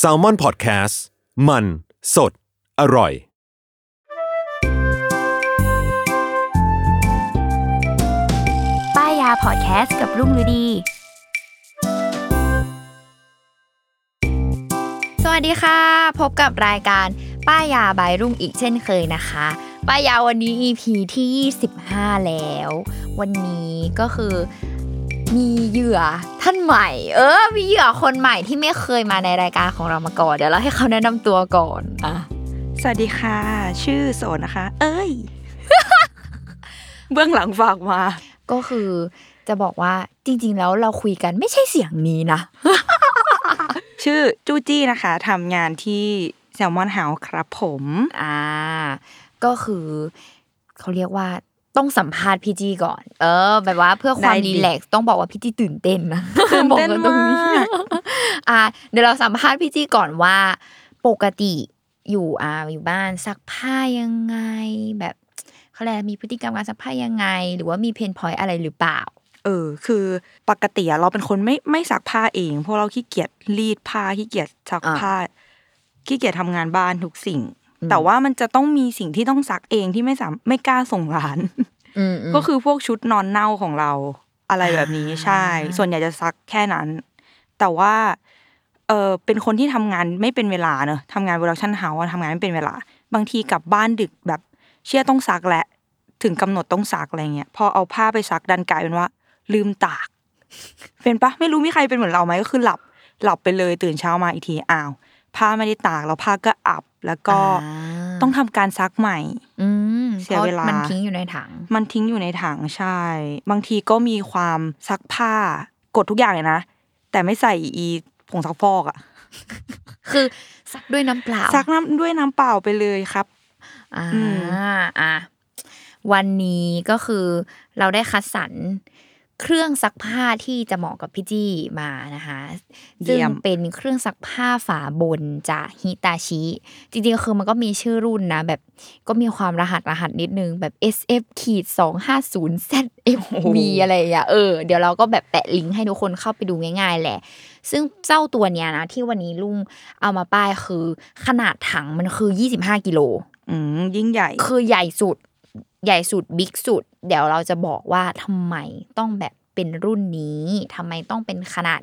S a l ม o n PODCAST มัน สด อร่อย ป้ายยาพอดแคสต์กับรุ่งฤดี สวัสดีค่ะ พบกับรายการป้ายยาบายรุ่งอีกเช่นเคยนะคะ ป้ายยาวันนี้ EP ที่ 25 แล้ว วันนี้ก็คือ มีเหยื่อท่านใหม่ เออ มีเหยื่อคนใหม่ที่ไม่เคยมาในรายการของเรามาก่อน เดี๋ยวเราให้เขาแนะนำตัวก่อนอะสวัสดีค่ะ ชื่อโสนนะคะ เอ้ย เบื้องหลังฝากมา ก็คือจะบอกว่าจริง ๆ แล้วเราคุยกันไม่ใช่เสียงนี้นะ ชื่อจูจี้นะคะทำงานที่แซลมอนเฮาส์ครับผม อ่า ก็คือเขาเรียกว่า ต้องสัมภาษณ์พี่จีก่อน เออ แบบว่าเพื่อความได้ relax ต้องบอกว่าพี่จีตื่นเต้นนะตื่นเต้นบอกกัตรงมากอ่าเดี๋ยวเราสัมภาษณ์พี่จีก่อนว่า ปกติอยู่อ่าอยู่บ้านซักผ้ายังไง แบบเขาเรียกอะไรมีพฤติกรรมการซักผ้ายังไง หรือว่ามี pain point อะไรหรือเปล่า เออ คือปกติอะเราเป็นคนไม่ไม่ซักผ้าเอง เพราะเราขี้เกียจรีดผ้าขี้เกียจซักอ่าผ้าขี้เกียจทำงานบ้านทุกสิ่ง แต่ว่ามันจะต้องมีสิ่งที่ต้องซักเองที่ไม่สามไม่กล้าส่งร้านอืมอืมก็คือพวกชุดนอนเน่าของเรา อะไรแบบนี้อ่าใช่ ส่วนใหญ่จะซักแค่นั้น แต่ว่า เออเป็นคนที่ทำงานไม่เป็นเวลาเนอะทำงาน production house ทำงานไม่เป็นเวลา บางทีกลับบ้านดึกแบบ เสื้อต้องซักแหละ ถึงกำหนดต้องซักอะไรเงี้ยพอเอาผ้าไปซักดันกลายเป็นว่า ลืมตาก เป็นปะไม่รู้มีใครเป็นเหมือนเราไหมก็คือหลับ หลับไปเลยตื่นเช้ามาอีกทีอ้าวผ้าไม่ได้ตากแล้วผ้าก็อับ แล้วก็อ่าต้องทำการซักใหม่อืมเสียเวลาพระมันทิ้งอยู่ในถัง มันทิ้งอยู่ในถังใช่ บางทีก็มีความซักผ้ากดทุกอย่างเลยนะ แต่ไม่ใส่อีผงซักฟอกอะคือซักด้วยน้ำเปล่า ซักน้ำด้วยน้ำเปล่าไปเลยครับ อ่าอืมอะวันนี้ก็คือเราได้คัดสรร เครื่องซักผ้าที่จะเหมาะกับพี่จี้มานะคะซึ่งเป็นเครื่องซักผ้าฝาบนจากฮิตาชิ จริงๆ คือมันก็มีชื่อรุ่นนะ แบบก็มีความรหัสรหัสนิดนึงแบบ SF ขีดสองห้าศูนย์ ZFB อะไรอย่างเงี้ยเออเดี๋ยวเราก็แบบแปะลิงก์ให้ทุกคนเข้าไปดูง่าย ๆ แหละ ซึ่งเจ้าตัวเนี้ยนะ ที่วันนี้ลุงเอามาป้ายคือขนาดถังมันคือ25กิโลอืมยิ่งใหญ่ คือใหญ่สุด ใหญ่สุดบิ๊กสุด เดี๋ยวเราจะบอกว่าทำไมต้องแบบเป็นรุ่นนี้ทำไมต้องเป็นขนาด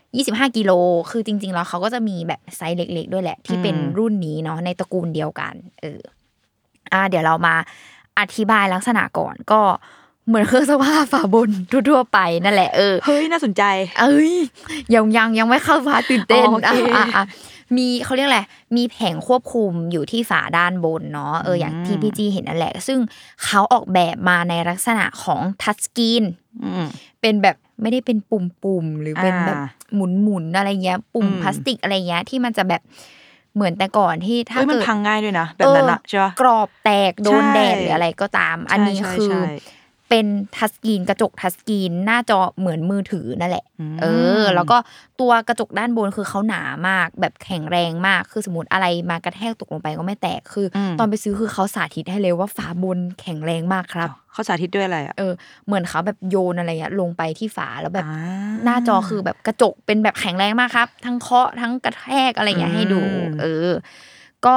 25 กิโล คือจริง ๆ แล้วเขาก็จะมีแบบไซส์เล็ก ๆ ด้วยแหละ ที่เป็นอืมรุ่นนี้เนาะในตระกูลเดียวกัน เออ อ่า เดี๋ยวเรามาอธิบายลักษณะก่อนก็เหมือนเครื่องซักผ้าฝาบนทั่วๆไปนั่นแหละเออเฮ้ยน่าสนใจ เอ้ยยังยังยังไม่เข้าฟ้าตื่นเต้นอ๋อโอเคอะอะอะ มีเขาเรียกอะไรมีแผงควบคุมอยู่ที่ฝาด้านบนเนาะเอออย่างที่พี่จีเห็นนั่นแหละ ซึ่งเขาออกแบบมาในลักษณะของทัชสกรีนอืมเป็นแบบไม่ได้เป็นปุ่มๆหรือเป็นแบบอ่าหมุนๆอะไรเงี้ย ปุ่มอืมพลาสติกอะไรเงี้ยที่มันจะแบบเหมือนแต่ก่อนที่ถ้าเฮ้ยมันเกิดพังง่ายด้วยนะแบบนั้นอะเออใช่ปะกรอบแตกโดนใช่แดดหรืออะไรก็ตาม อันนี้ใช่คือใช่ เป็นทัชสกรีนกระจกทัชสกรีนหน้าจอเหมือนมือถือนั่นแหละอืมเออ แล้วก็ตัวกระจกด้านบนคือเขาหนามากแบบแข็งแรงมาก คือสมมติอะไรมากระแทกตกลงไปก็ไม่แตก คืออมตอนไปซื้อคือเขาสาธิตให้เลยว่าฝาบนแข็งแรงมากครับเขาสาธิตด้วยอะไรอะเออเหมือนเขาแบบโยนอะไรเงี้ยลงไปที่ฝาแล้วแบบอ่าหน้าจอคือแบบกระจกเป็นแบบแข็งแรงมากครับ ทั้งเคาะทั้งกระแทกอะไรเงี้ยให้ดูอืมเออ ก็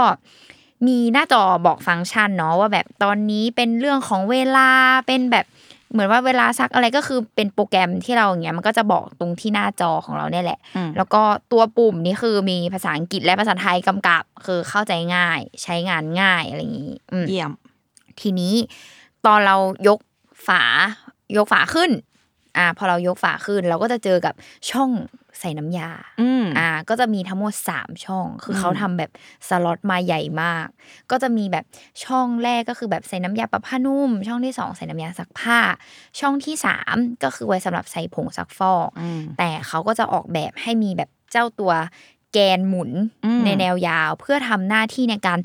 มีหน้าจอบอกฟังก์ชันเนาะว่าแบบตอนนี้เป็นเรื่องของเวลาเป็นแบบเหมือนว่าเวลาซักอะไรก็คือเป็นโปรแกรมที่เราอย่างเงี้ยมันก็จะบอกตรงที่หน้าจอของเราเนี่ยแหละอืมแล้วก็ตัวปุ่มนี่คือมีภาษาอังกฤษและภาษาไทยกำกับ คือเข้าใจง่าย ใช้งานง่ายอะไรอย่างงี้อืมเยี่ยม ทีนี้ตอนเรายกฝายกฝาขึ้นอ่าพอเรายกฝาขึ้นเราก็จะเจอกับช่อง ใส่น้ำยาอืมอ่า ก็จะมีทั้งหมดสามช่อง คือเขาทำแบบสล็อตมาใหญ่มาก ก็จะมีแบบช่องแรกก็คือแบบใส่น้ำยาปรับผ้านุ่ม ช่องที่สองใส่น้ำยาซักผ้า ช่องที่สามก็คือไว้สำหรับใส่ผงซักฟอกอืมแต่เขาก็จะออกแบบให้มีแบบเจ้าตัวแกนหมุนอืมในแนวยาว เพื่อทำหน้าที่ในการ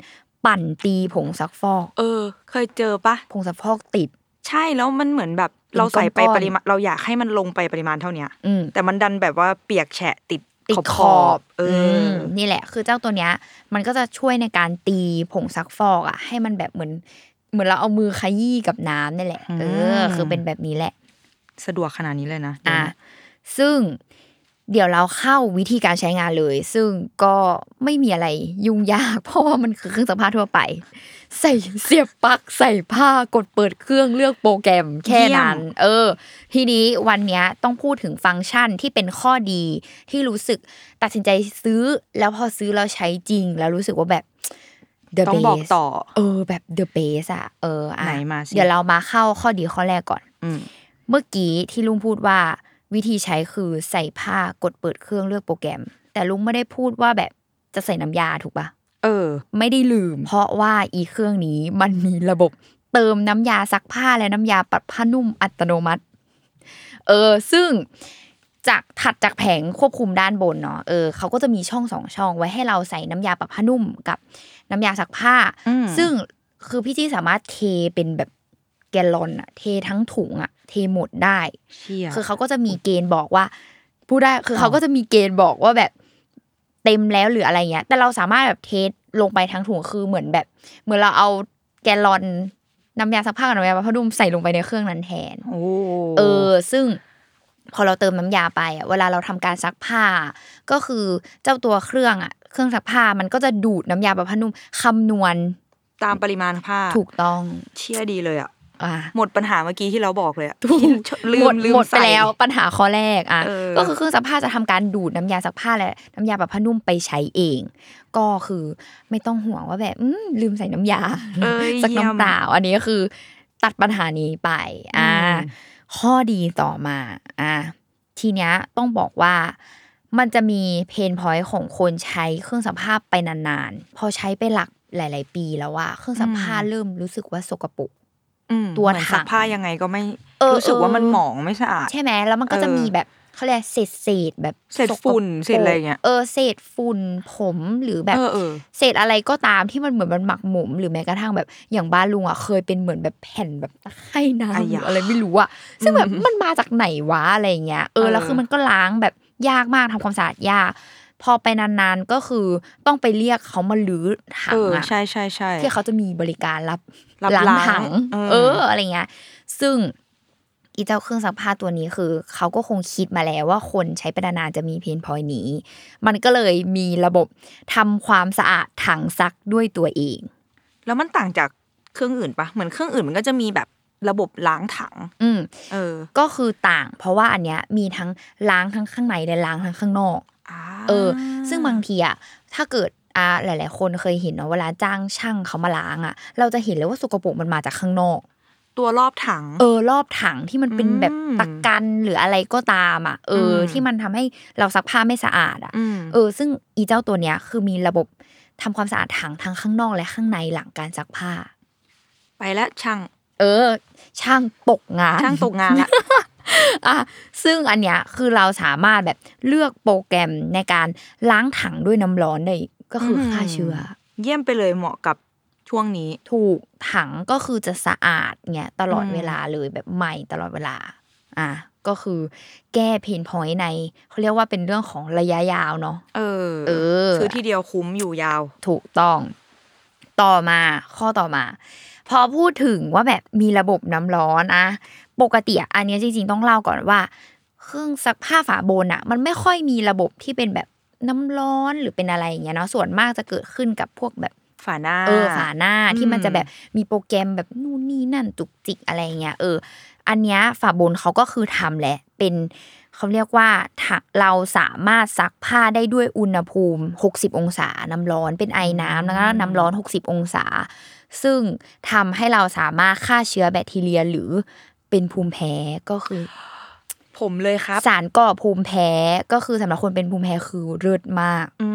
ปั่นตีผงซักฟอก เออ เคยเจอปะผงซักฟอกติด ใช่แล้วมันเหมือนแบบเป็นเราใส่ไปก้อนๆปริมาณเราอยากให้มันลงไปปริมาณเท่าเนี้ยอืมแต่มันดันแบบว่าเปียกแฉะติดติดขอบขขออบบเอออมนี่แหละ คือเจ้าตัวเนี้ย มันก็จะช่วยในการตีผงซักฟอกอะ ให้มันแบบเหมือน เหมือนเราเอามือขยี้กับน้ำนี่แหละ เออ คือเป็นแบบนี้แหละ สะดวกขนาดนี้เลยนะอะซึ่งเดี๋ยวเราเข้าวิธีการใช้งานเลย ซึ่งก็ไม่มีอะไรยุ่งยาก เพราะว่ามันคือเครื่องซักผ้าทั่วไป ใส่เสียบปลั๊กใส่ผ้ากดเปิดเครื่องเลือกโปรแกรมแค่นั้น เออ ทีนี้วันเนี้ยต้องพูดถึงฟังก์ชันที่เป็นข้อดีที่รู้สึกตัดสินใจซื้อ แล้วพอซื้อแล้วใช้จริง แล้วรู้สึกว่าแบบ the ต้องบอก best ต่อ เออ แบบ the best อะเอออะไหนมาสิเดี๋ยวเรามาเข้าข้อดีข้อแรกก่อนอืมเมื่อกี้ที่ลุงพูดว่าวิธีใช้คือใส่ผ้ากดเปิดเครื่องเลือกโปรแกรม แต่ลุงไม่ได้พูดว่าแบบจะใส่น้ำยาถูกปะ เออ ไม่ได้ลืม เพราะว่าอีเครื่องนี้มันมีระบบเติมน้ำยาซักผ้าและน้ำยาปรับผ้านุ่มอัตโนมัติ เออ ซึ่งจากถัดจากแผงควบคุมด้านบนเนาะเออเขาก็จะมีช่องสองช่องไว้ให้เราใส่น้ำยาปรับผ้านุ่มกับน้ำยาซักผ้าอืมซึ่งคือพี่จี้สามารถเทเป็นแบบแกลลอนอะเททั้งถุงอะเทหมดได้เชี่ยคือเขาก็จะมีเกณฑ์บอกว่าพูดได้คือเขาก็จะมีเกณฑ์บอกว่าแบบ เต็มแล้วหรืออะไรเงี้ย แต่เราสามารถแบบเทสลงไปทั้งถุงคือเหมือนแบบ เหมือนเราเอาแกลลอนน้ำยาซักผ้ากับน้ำยาผ้านุ่มใส่ลงไปในเครื่องนั้นแทนโอ้เออ ซึ่งพอเราเติมน้ำยาไปอะเวลาเราทำการซักผ้า ก็คือเจ้าตัวเครื่องอะ เครื่องซักผ้ามันก็จะดูดน้ำยาแบบผ้านุ่มคำนวณตามปริมาณผ้า ถูกต้อง เชี่ยดีเลยอะอะ หมดปัญหาเมื่อกี้ที่เราบอกเลยอะถูกที่ลืหมมดลืมหมดไปใส่แล้วปัญหาข้อแรกอะเออก็คือเครื่องซักผ้าจะทำการดูดน้ำยาซักผ้าและน้ำยาแบบผ้านุ่มไปใช้เอง ก็คือไม่ต้องห่วงว่าแบบอืมลืมใส่น้ำยาเอ้ยสักเยี่ยมน้ำเปล่าอันนี้ก็คือ ตัดปัญหานี้ไป อ่าอืมข้อดีต่อมาอ่าทีเนี้ยต้องบอกว่ามันจะมีเพนพอยต์ของคนใช้เครื่องซักผ้าไปนานๆ พอใช้ไปหลักหลาย ๆ ปีแล้วว่าเครื่องซักผ้าเริ่มรู้สึกว่าสกปรกอืม ตัวเหมือนถังซักผ้ายังไงก็ไม่เออรู้สึกว่ามันเออหมองไม่สะอาด ใช่ไหมแล้วมันก็จะเออมีแบบเขาเรียกเศษเศษๆแบบเศษฝุ่นสกปกเศษอะไรเงี้ยเออเศษฝุ่นผมหรือแบบเออเออเศษอะไรก็ตามที่มันเหมือนมันหมักหมมหรือแม้กระทั่งแบบอย่างบ้านลุงอะเคยเป็นเหมือนแบบแผ่นแบบตะไคร่น้ำอะหรืยะออะไรไม่รู้อะซึ่งแบบมันมาจากไหนวะอะไรอย่างเงี้ยเออเออแล้วคือมันก็ล้างแบบยากมากทำความสะอาดยาก พอไปนานๆก็คือต้องไปเรียกเขามาลื้อถัเองออะใช่ใช่ใช่ที่เขาจะมีบริการรับรับล้างล้างถังเออเอออะไรเงี้ย ซึ่งอีเจ้าเครื่องซักผ้าตัวนี้คือ เขาก็คงคิดมาแล้วว่าคนใช้ไปนานๆจะมีเพนพอยนี้ มันก็เลยมีระบบทำความสะอาดถังซักด้วยตัวเอง แล้วมันต่างจากเครื่องอื่นปะเหมือนเครื่องอื่นมันก็จะมีแบบระบบล้างถัง อืมเออ ก็คือต่าง เพราะว่าอันเนี้ยมีทั้งล้างทั้งข้างในและล้างทั้งข้างนอกอ่า เออ ซึ่งบางทีอะถ้าเกิดอ่าหลาย ๆ คนเคยเห็นเนาะเวลาจ้างช่างเขามาล้างอะเราจะเห็นเลยว่าสกปรกมันมาจากข้างนอก ตัวรอบถัง เออ รอบถังที่มันเป็นแบบอืมตะกันหรืออะไรก็ตามอะ เอออมที่มันทำให้เราซักผ้าไม่สะอาดอะอืมเออ ซึ่งอีเจ้าตัวเนี้ยคือมีระบบทำความสะอาดถังทั้งข้างนอกและข้างในหลังการซักผ้า ไปแล้วช่าง เออ ช่างตกงาน ช่างตกงานละ อะซึ่งอันเนี้ยคือเราสามารถแบบเลือกโปรแกรมในการล้างถังด้วยน้ำร้อนได้ก็คืออมฆ่าเชื้อ เยี่ยมไปเลยเหมาะกับช่วงนี้ ถูกถังก็คือจะสะอาดเงี้ยตลอดอืมเวลาเลยแบบใหม่ตลอดเวลา อะก็คือแก้เพนพอยต์ในเขาเรียกว่าเป็นเรื่องของระยะยาวเนาะเออ เออซื้อทีเดียวคุ้มอยู่ยาว ถูกต้อง ต่อมาข้อต่อมา พอพูดถึงว่าแบบมีระบบน้ำร้อนอะ ปกติอะอันเนี้ยจริงๆต้องเล่าก่อนว่า เครื่องซักผ้าฝาบนอะมันไม่ค่อยมีระบบที่เป็นแบบน้ำร้อนหรือเป็นอะไรอย่างเงี้ยเนาะส่วนมากจะเกิดขึ้นกับพวกแบบฝาหน้าเออฝาหน้าที่มันอืมจะแบบมีโปรแกรมแบบนู่นนี่นั่นจุกจิกอะไรเงี้ยเออ อันเนี้ยฝาบนเขาก็คือทำแหละเป็นเขาเรียกว่าถ้าเราสามารถซักผ้าได้ด้วยอุณหภูมิ 60 องศา น้ำร้อนเป็นไอน้ำแล้วก็น้ำร้อน 60 องศา ซึ่งทำให้เราสามารถฆ่าเชื้อแบคทีเรียหรือ เป็นภูมิแพ้ก็คือ ผมเลยครับ สารก่อภูมิแพ้ก็คือสำหรับคนเป็นภูมิแพ้คือเลิศมากอื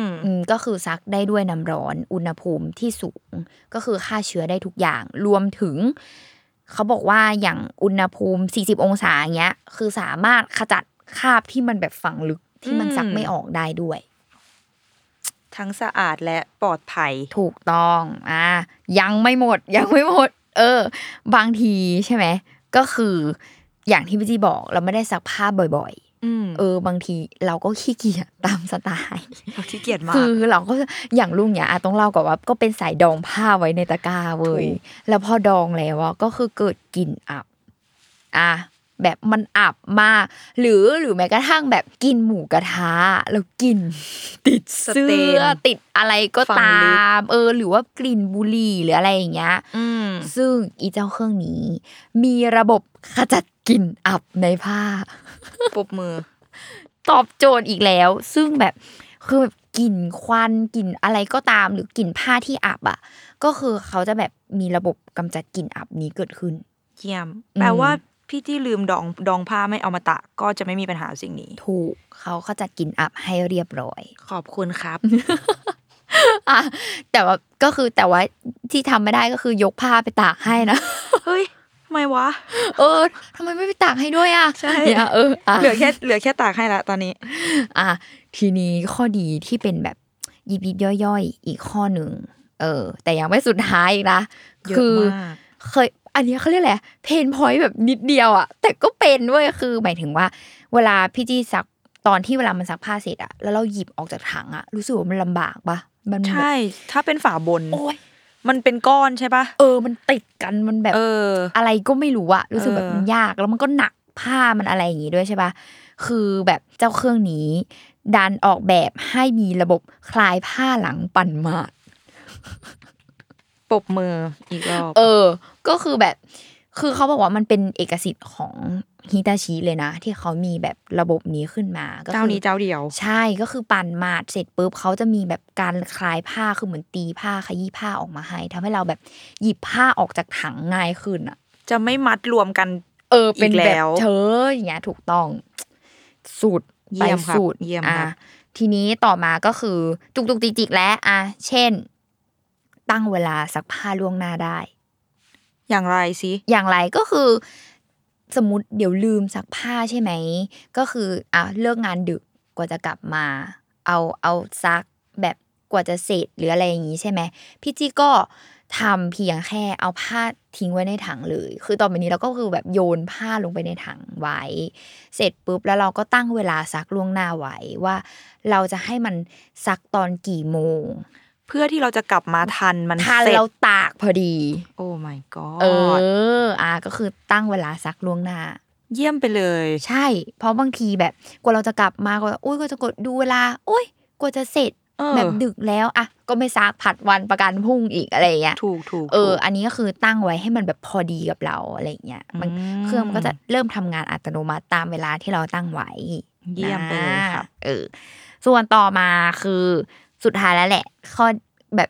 มอืมก็คือซักได้ด้วยน้ำร้อน อุณหภูมิที่สูง ก็คือฆ่าเชื้อได้ทุกอย่าง รวมถึง เขาบอกว่าอย่างอุณหภูมิ 40 องศาอย่างเงี้ย คือสามารถขจัดคราบที่มันแบบฝังลึกที่มันซักไม่ออกได้ด้วยทั้งสะอาดและปลอดภัยถูกต้อง อ่า ยังไม่หมดยังไม่หมด เออ บางทีใช่ไหม ก็คืออย่างที่พี่จีบอกเราไม่ได้ซักผ้าบ่อยอืมๆเออบางทีเราก็ขี้เกียจตามสไตล์เราขี้เกียจมากคือเราก็อย่างลุงเนี่ยอะต้องเล่าก่อนว่าก็เป็นสายดองผ้าไว้ในตะกร้าเว้ยถูกแล้วพอดองแล้วอะก็คือเกิดกลิ่นอับ อะ แบบมันอับมาก หรือหรือแม้กระทั่งแบบกินหมูกระทะแล้วกลิ่นติดเสื้สเตอนติดอะไรก็ฝังตาลึกมเออ หรือว่ากลิ่นบุหรี่หรืออะไรอย่างเงี้ยอืมซึ่งอีเจ้าเครื่องนี้ มีระบบขจัดกลิ่นอับในผ้าปรบมือ ตอบโจทย์อีกแล้ว ซึ่งแบบคือแบบกลิ่นควันกลิ่นอะไรก็ตาม หรือกลิ่นผ้าที่อับอะ ก็คือเขาจะแบบมีระบบกำจัดกลิ่นอับนี้เกิดขึ้น เยี่ยมอืมแปลว่า พี่ที่ลืมดองดองผ้าไม่เอามาตะ ก็จะไม่มีปัญหาสิ่งนี้ ถูกเขาขจัดกลิ่นอับให้เรียบร้อย ขอบคุณครับอะแต่ว่าก็คือแต่ว่าที่ทำไม่ได้ก็คือยกผ้าไปตากให้นะเฮ้ยทำไมวะ เออทำไมไม่ไปตากให้ด้วยอะใช่เนี่ยเอออะเหลือแค่เหลือแค่ตากให้ละตอนนี้ อะทีนี้ข้อดีที่เป็นแบบยิบยิบย่อยๆ อีกข้อหนึ่งเออ แต่ยังไม่สุดท้ายอีกนะเยอะคือมากเคย อันเนี้ยเขาเรียกอะไรเพนพอยต์แบบนิดเดียวอะแต่ก็เป็นเว้ยคือหมายถึงว่า เวลาพี่จี้ซักตอนที่เวลามันซักผ้าเสร็จอะแล้วเราหยิบออกจากถังอะรู้สึกว่ามันลำบากปะมันแบบใช่ ถ้าเป็นฝาบนโอ้ยมันเป็นก้อนใช่ปะเออ มันติดกันมันแบบเออ อะไรก็ไม่รู้อะรู้สึกแบบเออมันยากแล้วมันก็หนักผ้ามันอะไรอย่างงี้ด้วยใช่ปะคือแบบเจ้าเครื่องนี้ ดันออกแบบให้มีระบบคลายผ้าหลังปั่นมาด ปรบมืออีกรอบเออ ก็คือแบบ คือเขาบอกว่ามันเป็นเอกสิทธิ์ของฮิตาชิเลยนะ ที่เขามีแบบระบบนี้ขึ้นมาก็คือเจ้านี้เจ้าเดียว ใช่ก็คือปั่นมาดเสร็จปุ๊บเขาจะมีแบบการคลายผ้าคือเหมือนตีผ้าขยี้ผ้าออกมาให้ทำให้เราแบบหยิบผ้าออกจากถังง่ายขึ้นอะจะไม่มัดรวมกัน เออเป็นอีกแบแล้บวเธออย่างเงี้ยถูกต้องสูตรเยี่ไปยมครับสูตรเยี่ยมอะครับทีนี้ต่อมาก็คือจุกจุกจิกจิกแล้วอะเช่น ตั้งเวลาซักผ้าล่วงหน้าได้ อย่างไรสิอย่างไรก็คือ สมมติเดี๋ยวลืมซักผ้าใช่ไหม ก็คืออะเลิกงานดึกกว่าจะกลับมา เอาเอาซักแบบกว่าจะเสร็จหรืออะไรอย่างนี้ใช่ไหมพี่จี้ก็ทำเพียงแค่เอาผ้าทิ้งไว้ในถังเลย คือตอนนี้เราก็คือแบบโยนผ้าลงไปในถังไว้ เสร็จปุ๊บแล้วเราก็ตั้งเวลาซักล่วงหน้าไว้ว่า เราจะให้มันซักตอนกี่โมง เพื่อที่เราจะกลับมาทันมันทันเสร็จเราตากพอดี โอ้ my god เอออะก็คือตั้งเวลาซักล่วงหน้า เยี่ยมไปเลย ใช่ เพราะบางทีแบบกว่าเราจะกลับมาก็อุ้ยก็จะกดดูเวลาอุ้ยกว่าจะเสร็จเออแบบดึกแล้วอะก็ไม่ซักผัดวันประกันพรุ่งอีกอะไรอย่างเงี้ยถูกถูกเออถูกอันนี้ก็คือตั้งไว้ให้มันแบบพอดีกับเราอะไรอย่างเงี้ยมันอืมเครื่องมันก็จะเริ่มทำงานอัตโนมัติตามเวลาที่เราตั้งไว้เยี่ยมไปเลยครับนะเออส่วนต่อมาคือ สุดท้ายแล้วแหละ ข้อแบบ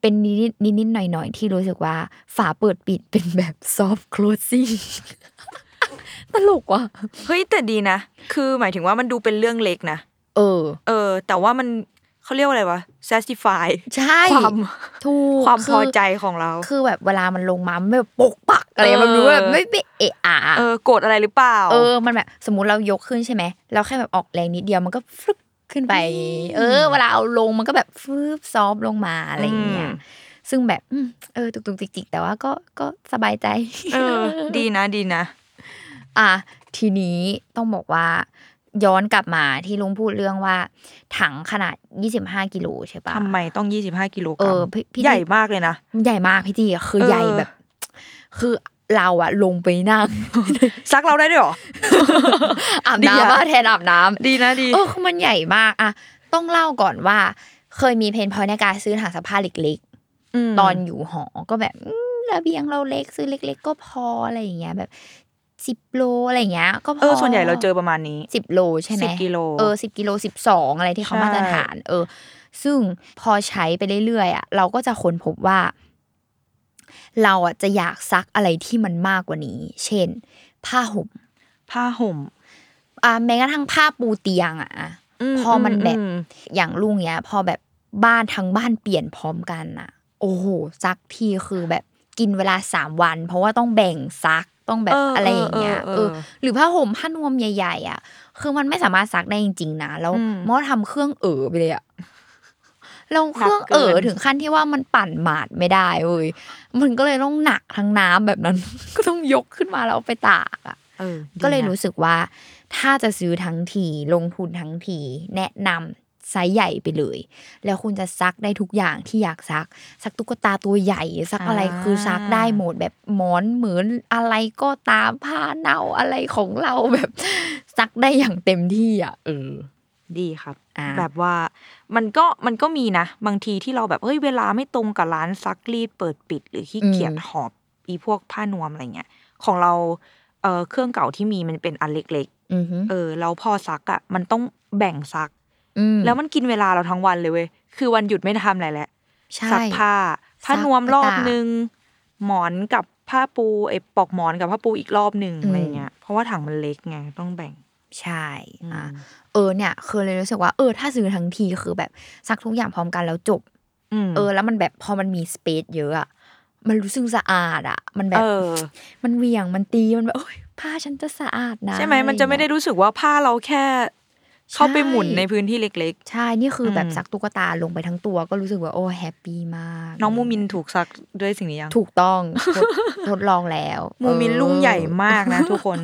เป็นนิดนิดนิดๆหน่อยหน่อยๆที่รู้สึกว่า ฝาเปิดปิดเป็นแบบ soft closing ตลกว่ะเฮ้ยแต่ดีนะ คือหมายถึงว่ามันดูเป็นเรื่องเล็กนะเออ เออ แต่ว่ามันเขาเรียกว่าอะไรวะ satisfy ใช่ความถูกความคืพอใจของเรา คือแบบเวลามันลงมามันไม่แบบปกปักอะไรเออมันดูแบบไม่ไม่เอะอะเออโกรธอะไรหรือเปล่า เออ มันแบบสมมุติเรายกขึ้นใช่ไหมเราแค่แบบออกแรงนิดเดียวมันก็ฟึก ขึ้นไป เออ เวลาเอาลงมันก็แบบฟึบซอฟต์ลงมาอะไรอย่างเงี้ยอืมซึ่งแบบอืมเออตุกตุกจิกจิกแต่ว่าก็ก็สบายใจเออดีนะดีนะ อะทีนี้ต้องบอกว่า ย้อนกลับมาที่ลุงพูดเรื่องว่า ถังขนาด 25กิโลใช่ปะทำไมต้องยี่สิบห้ากิโลกเอรัมอพี่พี่ใหญ่มากเลยนะ ใหญ่มากพี่จีคือเออใหญ่แบบ คือ เราอะลงไปนั่ง ซักเราได้ด้วยเหรออาบดีอะน้ำว่าแทนอาบน้ำดีนะดีเออคือมันใหญ่มากอะต้องเล่าก่อนว่า เคยมีเพนพอยในการซื้อถังซักผ้าเล็กมๆตอนอยู่หอก็แบบอืมระเบียงเราเล็กซื้อเล็ก ๆ ก็พออะไรอย่างเงี้ยแบบสิบโลอะไรเงี้ย ก็พอเออส่วนใหญ่เราเจอประมาณนี้สิบโลใช่ไหม10กิโลเออสิบกิโลสิบสองอะไรที่เขาใช่มาตรฐาน เออ ซึ่งพอใช้ไปเรื่อยๆอะเราก็จะค้นพบว่า เราอะจะอยากซักอะไรที่มันมากกว่านี้ เช่น ผ้าห่ม ผ้าห่มอ่าแม้กระทั่งผ้าปูเตียงอะมพอมันแบบอืมอย่างลุงเนี้ย พอแบบบ้านทั้งบ้านเปลี่ยนพร้อมกันอะ โอ้โหซักทีคือแบบกินเวลาสามวัน เพราะว่าต้องแบ่งซักต้องแบบเออออะไรอย่างเงี้ยเออเอเอออ หรือผ้าห่มผ้านวมใหญ่ ๆ อะ คือมันไม่สามารถซักได้จริงๆนะแล้วอืมมอทำเครื่องเอ๋อไปเลยอะ เราเครื่องหนักเกินเอ๋อถึงขั้นที่ว่ามันปั่นหมาดไม่ได้เว้ยมันก็เลยต้องหนักทั้งน้ำแบบนั้น ก็ต้องยกขึ้นมาแล้วเอาไปตากอะเออก็เลยดีนะรู้สึกว่า ถ้าจะซื้อทั้งทีลงทุนทั้งทีแนะนำไซส์ใหญ่ไปเลย แล้วคุณจะซักได้ทุกอย่างที่อยากซัก ซักตุ๊กตาตัวใหญ่ ซักอะไรคือซักได้หมดแบบหมอนเหมือนอะไรก็ตามผ้าเน่าอะไรของเราแบบ ซักได้อย่างเต็มที่อะเออ ดีครับ อ่า แบบว่ามันก็มันก็มีนะ บางทีที่เราแบบเฮ้ยเวลาไม่ตรงกับร้านซักรีดเปิดปิด หรือขี้เกียจหอบอีพวกผ้านวมอะไรเงี้ยของเราเออเครื่องเก่าที่มีมันเป็นอันเล็ก อือฮึๆเออแล้วพอซักอะมันต้องแบ่งซัก อืมแล้วมันกินเวลาเราทั้งวันเลยเว้ยคือวันหยุดไม่ทำอะไรแหละใช่ ซักผ้าผ้าซักนวมรอบไปตากนึง หมอนกับผ้าปูไอ้ปลอกหมอนกับผ้าปูอีกรอบหนึ่งอืม อะไรเงี้ยเพราะว่าถังมันเล็กไงต้องแบ่ง ใช่อะอืมเออเนี่ยคือเลยรู้สึกว่าเออถ้าซื้อทั้งทีคือแบบซักทุกอย่างพร้อมกันแล้วจบมเออ แล้วมันแบบพอมันมีสเปซเยอะอะมันรู้สึกสะอาดอะมันแบบเออมันเหวี่ยงมันตีมันแบบโอ้ยผ้าฉันจะสะอาดนะใช่ไหมมันจะไม่ได้อรเงี้ยรู้สึกว่าผ้าเราแค่ เข้าไปหมุนในพื้นที่เล็กใช่นี่คือแบบอืมซักตุ๊กตาลงไปทั้งตัวก็รู้สึกว่าโอ้แฮปปี้มากๆน้องมูมินถูกซักด้วยสิ่งนี้ยังถูกต้องทดทดลองแล้ว มูมินเออลุงใหญ่มากนะทุกคน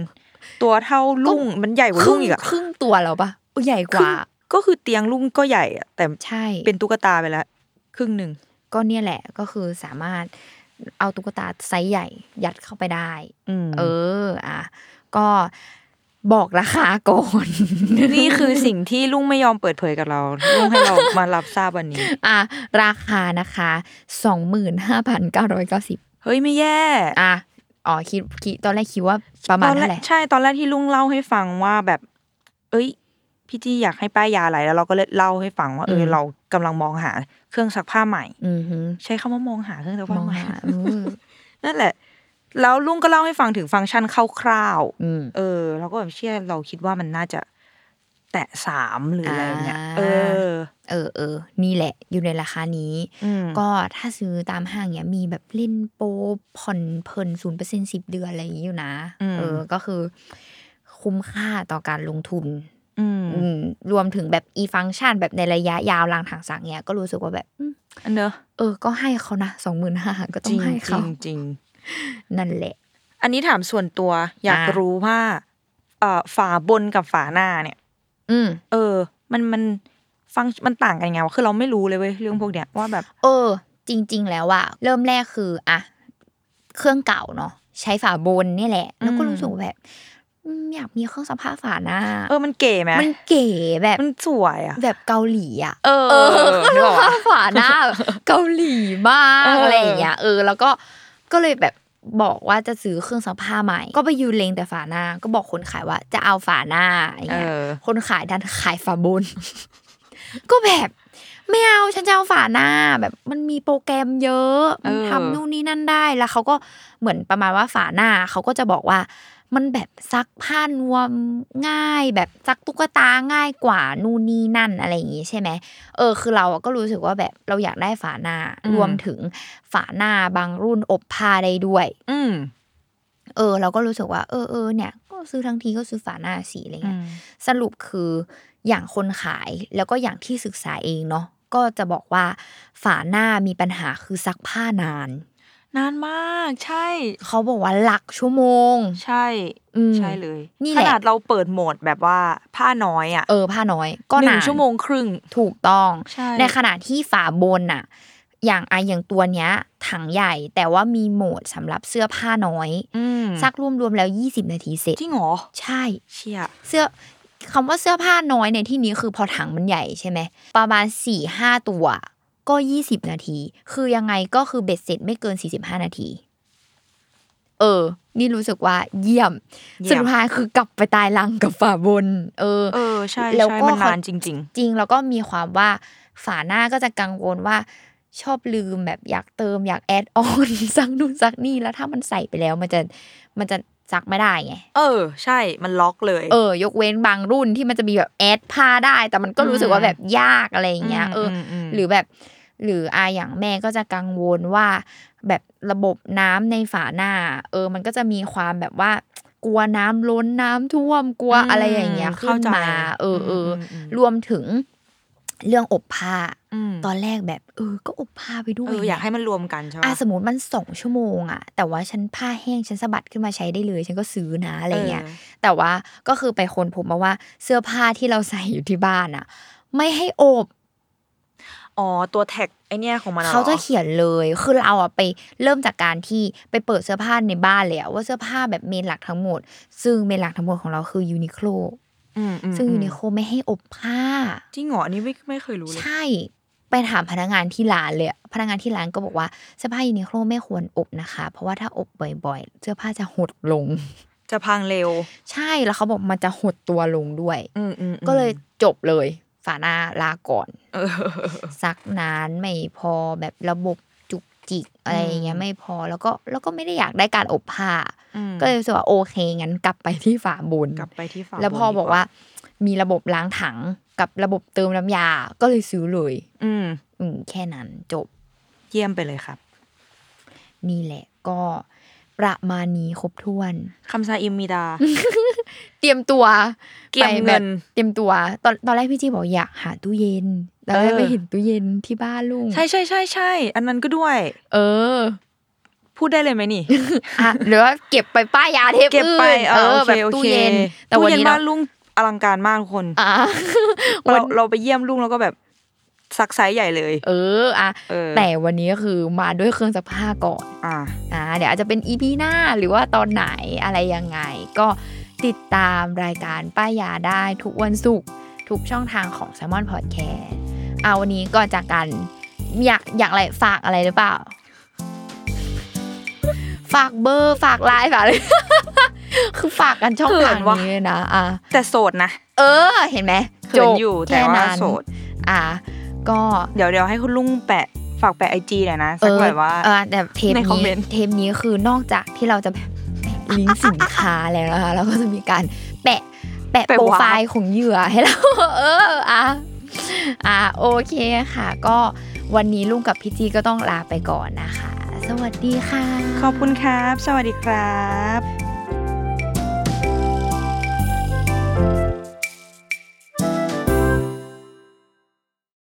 ตัวเท่าลุงมันใหญ่กว่าคลุรึ่งงอีกอะครึ่งตัวแล้วปะเออใหญ่กว่า ก็คือเตียงลุงก็ใหญ่อะแต่ใช่เป็นตุ๊กตาไปแล้วครึ่งหนึ่งก็เนี่ยแหละก็คือสามารถเอาตุ๊กตาไซส์ใหญ่ยัดเข้าไปได้อืมเออ อะก็บอกราคาก่อนนี่คือสิ่งที่ลุงไม่ยอมเปิดเผยกับเราลุงให้เรามารับทราบวันนี้ อะราคานะคะสองหมื่นห้าพันเก้าร้อยเก้าสิบเฮ้ยไม่แย่ อะ อ๋อคิดคิดตอนแรกคิดว่าประมาณตอนแรเท่ากไหร่ใช่ตอนแรกที่ลุงเล่าให้ฟังว่าแบบ เอ้ย พี่จี้อยากให้ป้ายยาอะไรแล้วเราก็เลยเล่าให้ฟังว่าเออเรากำลังมองหาเครื่องซักผ้าใหม่ อือหือใช้คำว่ามองหาเครื่องซักมผ้าองใหม่หาอืมนั่นแหละ แล้วลุงก็เล่าให้ฟังถึงฟังก์ชันคร่าวอืมๆเออเราก็แบบเชื่อเราคิดว่ามันน่าจะ แตะสามหรืออะไรเงี้ยอ่าเออ เออเออนี่แหละ อยู่ในราคานี้อืมก็ถ้าซื้อตามห้างเนี้ยมีแบบเล่นโปรผ่อนเพลินศูนย์เปอร์เซ็นสิบเดือนอะไรอย่างนี้อยู่นะอืมเออ ก็คือ คุ้มค่าต่อการลงทุนอืมอืมรวมถึงแบบอีฟังก์ชันแบบในระยะยาวรางทางสังเนี้ยก็รู้สึกว่าแบบอืมอันเนอะเออ ก็ให้เขานะสองหมื่นห้าก็ต้จอริงงให้จริเขางจริงนั่นแหละ อันนี้ถามส่วนตัวอยากอ่ารู้ว่าเอ่อฝาบนกับฝาหน้าเนี่ย อืมเออ มันมันฟังมันต่างกันยังไงวะคือเราไม่รู้เลยเว้ยเรื่องพวกเนี้ยว่าแบบ เออ จริง ๆ แล้วอะเริ่มแรกคืออะเครื่องเก่าเนาะใช้ฝาบนเนี่ยแหละ แล้วก็อืมรู้สึกว่าแบบอืมอยากมีเครื่องซักผ้าฝาหน้า เออมันเก๋ไหมมันเก๋แบบมันสวยอะแบบเกาหลีอะเออเออนึกออกปะฝาหน้าแบบเกาหลีมากเออออะไรอย่างเงี้ยเออ แล้วก็ก็เลยแบบ บอกว่าจะซื้อเครื่องซักผ้าใหม่ ก็ไปยืนเลงแต่ฝาหน้า ก็บอกคนขายว่าจะเอาฝาหน้าอย่างเอเงี้ยอคนขายดันขายฝาบน ก็แบบไม่เอาฉันจะเอาฝาหน้าแบบมันมีโปรแกรมเยอะมันเออทำนู่นนี่นั่นได้แล้วเขาก็เหมือนประมาณว่าฝาหน้าเขาก็จะบอกว่า มันแบบซักผ้านวมง่าย แบบซักตุ๊กตาง่ายกว่านู่นนี่นั่นอะไรอย่างงี้ใช่ไหมเออคือเราอะก็รู้สึกว่าแบบเราอยากได้ฝาหน้าอืมรวมถึงฝาหน้าบางรุ่นอบผ้าได้ด้วย อืมเออ เราก็รู้สึกว่า เออเออเนี่ย ก็ซื้อทั้งทีก็ซื้อฝาหน้าสีอะไรอืเงี้ยมสรุปคืออย่างคนขายแล้วก็อย่างที่ศึกษาเองเนาะก็จะบอกว่าฝาหน้ามีปัญหาคือซักผ้านาน นานมาก ใช่ เขาบอกว่าหลักชั่วโมง ใช่อืม ใช่เลยนี่แหขละ นาดเราเปิดโหมดแบบว่าผ้าน้อยอะเออผ้าน้อย ก็หนึ่นางนชั่วโมงครึ่ง ถูกต้อง ใช่ ในขณะที่ฝาบนน่ะ อย่างไอะอย่างตัวเนี้ย ถังใหญ่แต่ว่ามีโหมดสำหรับเสื้อผ้าน้อย อืมซักรวมๆแล้ว 20 นาทีเสร็จ จริงเหรอใช่ เชี่ยเสื้อคำว่าเสื้อผ้าน้อยในที่นี้คือพอถังมันใหญ่ใช่ไหม ประมาณสี่ห้าตัว ก็ยี่สิบนาที คือยังไงก็คือเบ็ดเสร็จไม่เกินสี่สิบห้านาที เออ นี่รู้สึกว่าเยี่ยมเยี่ยมสุดท้ายคือกลับไปตายรังกับฝาบน เออ เออใช่แล้วใช่ก็มันนานจริงจริงแล้วก็มีความว่าฝาหน้าก็จะกังวลว่าชอบลืมแบบอยากเติมอยาก add on ซักนู่นซักนี่แล้วถ้ามันใส่ไปแล้วมันจะมันจะซักไม่ได้ไงๆเออ ใช่ มันล็อกเลย เออ ยกเว้นบางรุ่นที่มันจะมีแบบ add ผ้าได้ แต่มันก็รู้สึกว่าแบบยากอะไรอย่างเงี้ยอืมเอออมอืมหรือแบบ หรืออาอย่างแม่ก็จะกังวลว่า แบบระบบน้ำในฝาหน้า เออ มันก็จะมีความแบบว่า กลัวน้ำล้นน้ำท่วมกลัวอะไรอย่างเงี้ยขึ้เข้านใจมา เออเอออมอืมรวมถึงเรื่องอบผ้าอืมตอนแรกแบบเออ ก็อบผ้าไปด้วยเอออยากให้มันรวมกันใช่อะปะสมมติมันสองชั่วโมงอะแต่ว่าฉันผ้าแห้งฉันสะบัดขึ้นมาใช้ได้เลย ฉันก็ซื้อนะอะไรเงี้ยเออแต่ว่าก็คือไปคนพบมาว่าเสื้อผ้าที่เราใส่อยู่ที่บ้านอะไม่ให้อบ อ๋อตัวแท็กไอเนี้ยของมันหรอเขาจะเขียนเลยคือเราอะไปเริ่มจากการที่ไปเปิดเสื้อผ้าในบ้านเลยอะว่าเสื้อผ้าแบบเมนหลักทั้งหมด ซึ่งเมนหลักทั้งหมดของเราคือยูนิโคลอืมอืมซึ่งอืมยูนิโคลไม่ให้อบผ้าจริงเหรออันนี้ไม่ไม่เคยรู้เลยใช่ไปถามพนักงานที่ร้านเลยอะพนักงานที่ร้านก็บอกว่าเสื้อผ้ายูนิโคลไม่ควรอบนะคะ เพราะว่าถ้าอบบ่อยๆ เสื้อผ้าจะหดลง จะพังเร็ว ใช่แล้วเขาบอกมันจะหดตัวลงด้วยอืมอืมอืมก็เลยจบเลย ฝาหน้าลาก่อนเออซักนานไม่พอแบบระบบจุกจิกอะไรอย่างเงี้ยไม่พอแล้วก็แล้วก็ไม่ได้อยากได้การอบผ้าอืมก็เลยรู้สึกว่าโอเคงั้นกลับไปที่ฝาบนกลับไปที่ฝาแล้วพอบนดีบอกว่า มีระบบล้างถังกับระบบเติมน้ำยาก็เลยซื้อเลย อืมอืมแค่นั้นจบ เยี่ยมไปเลยครับ นี่แหละก็ประมาณนี้ครบถ้วนคำซาอิมมีดาเต รียมตัวเตรียมไปเงิแบบนเตรียมตัว ตอนตอนแรกพี่จีบอกอยากหาตู้เย็นแล้วเออไปเห็นตู้เย็นที่บ้านลุงใช่ใช่ใช่ใช่อันนั้นก็ด้วย เออ พูดได้เลยไหมนี่อะหรือว่าเก็บไปป้ายยาเทปเก็บไปอื่นเอเอออโอแบเคบโอตู้เคเย็นแต่ตู้วันเย็นนี้บ้าเรานลุงอลังการมากทุกคนอะเราเราไปเยี่ยมลุงแล้วก็แบบซักไซส์ใหญ่เลย เอออะเออแต่วันนี้ก็คือมาด้วยเครื่องซักผ้าก่อน อ่าอ่าเดี๋ยวอาจจะเป็น EP หน้าหรือว่าตอนไหนอะไรยังไง ก็ ติดตามรายการป้ายยาได้ทุกวันศุกร์ทุกช่องทางของ S A L M O N Podcast เอาวันนี้ก่อนจากกัน อยากอยากอะไรฝากอะไรหรือเปล่า ฝากเบอร์ฝากไลน์ฝากอะไรคือฝากกันช่องเขิทางนว่ะนี้เลยนะอะแต่โสดนะ เออ เห็นไหมเขินอยู่แต่ว่าค่นั้นโสด อะก็เดี๋ยวเดี๋ยวให้คุณลุงแปะฝากแปะไอจีหน่อยนะเอสักอแบบว่าเออแต่เทปในคอมนี้เมนต์เทปนี้คือนอกจากที่เราจะแบบ ลิงก์สินค้าแล้วนะคะเราก็จะมีการแปะแปะแปะโปรวาร์ปไฟล์ของเหยื่อให้เราเอออะอะโอเคค่ะ ก็วันนี้ลุงกับพี่จีก็ต้องลาไปก่อนนะคะ สวัสดีค่ะ ขอบคุณครับ สวัสดีครับ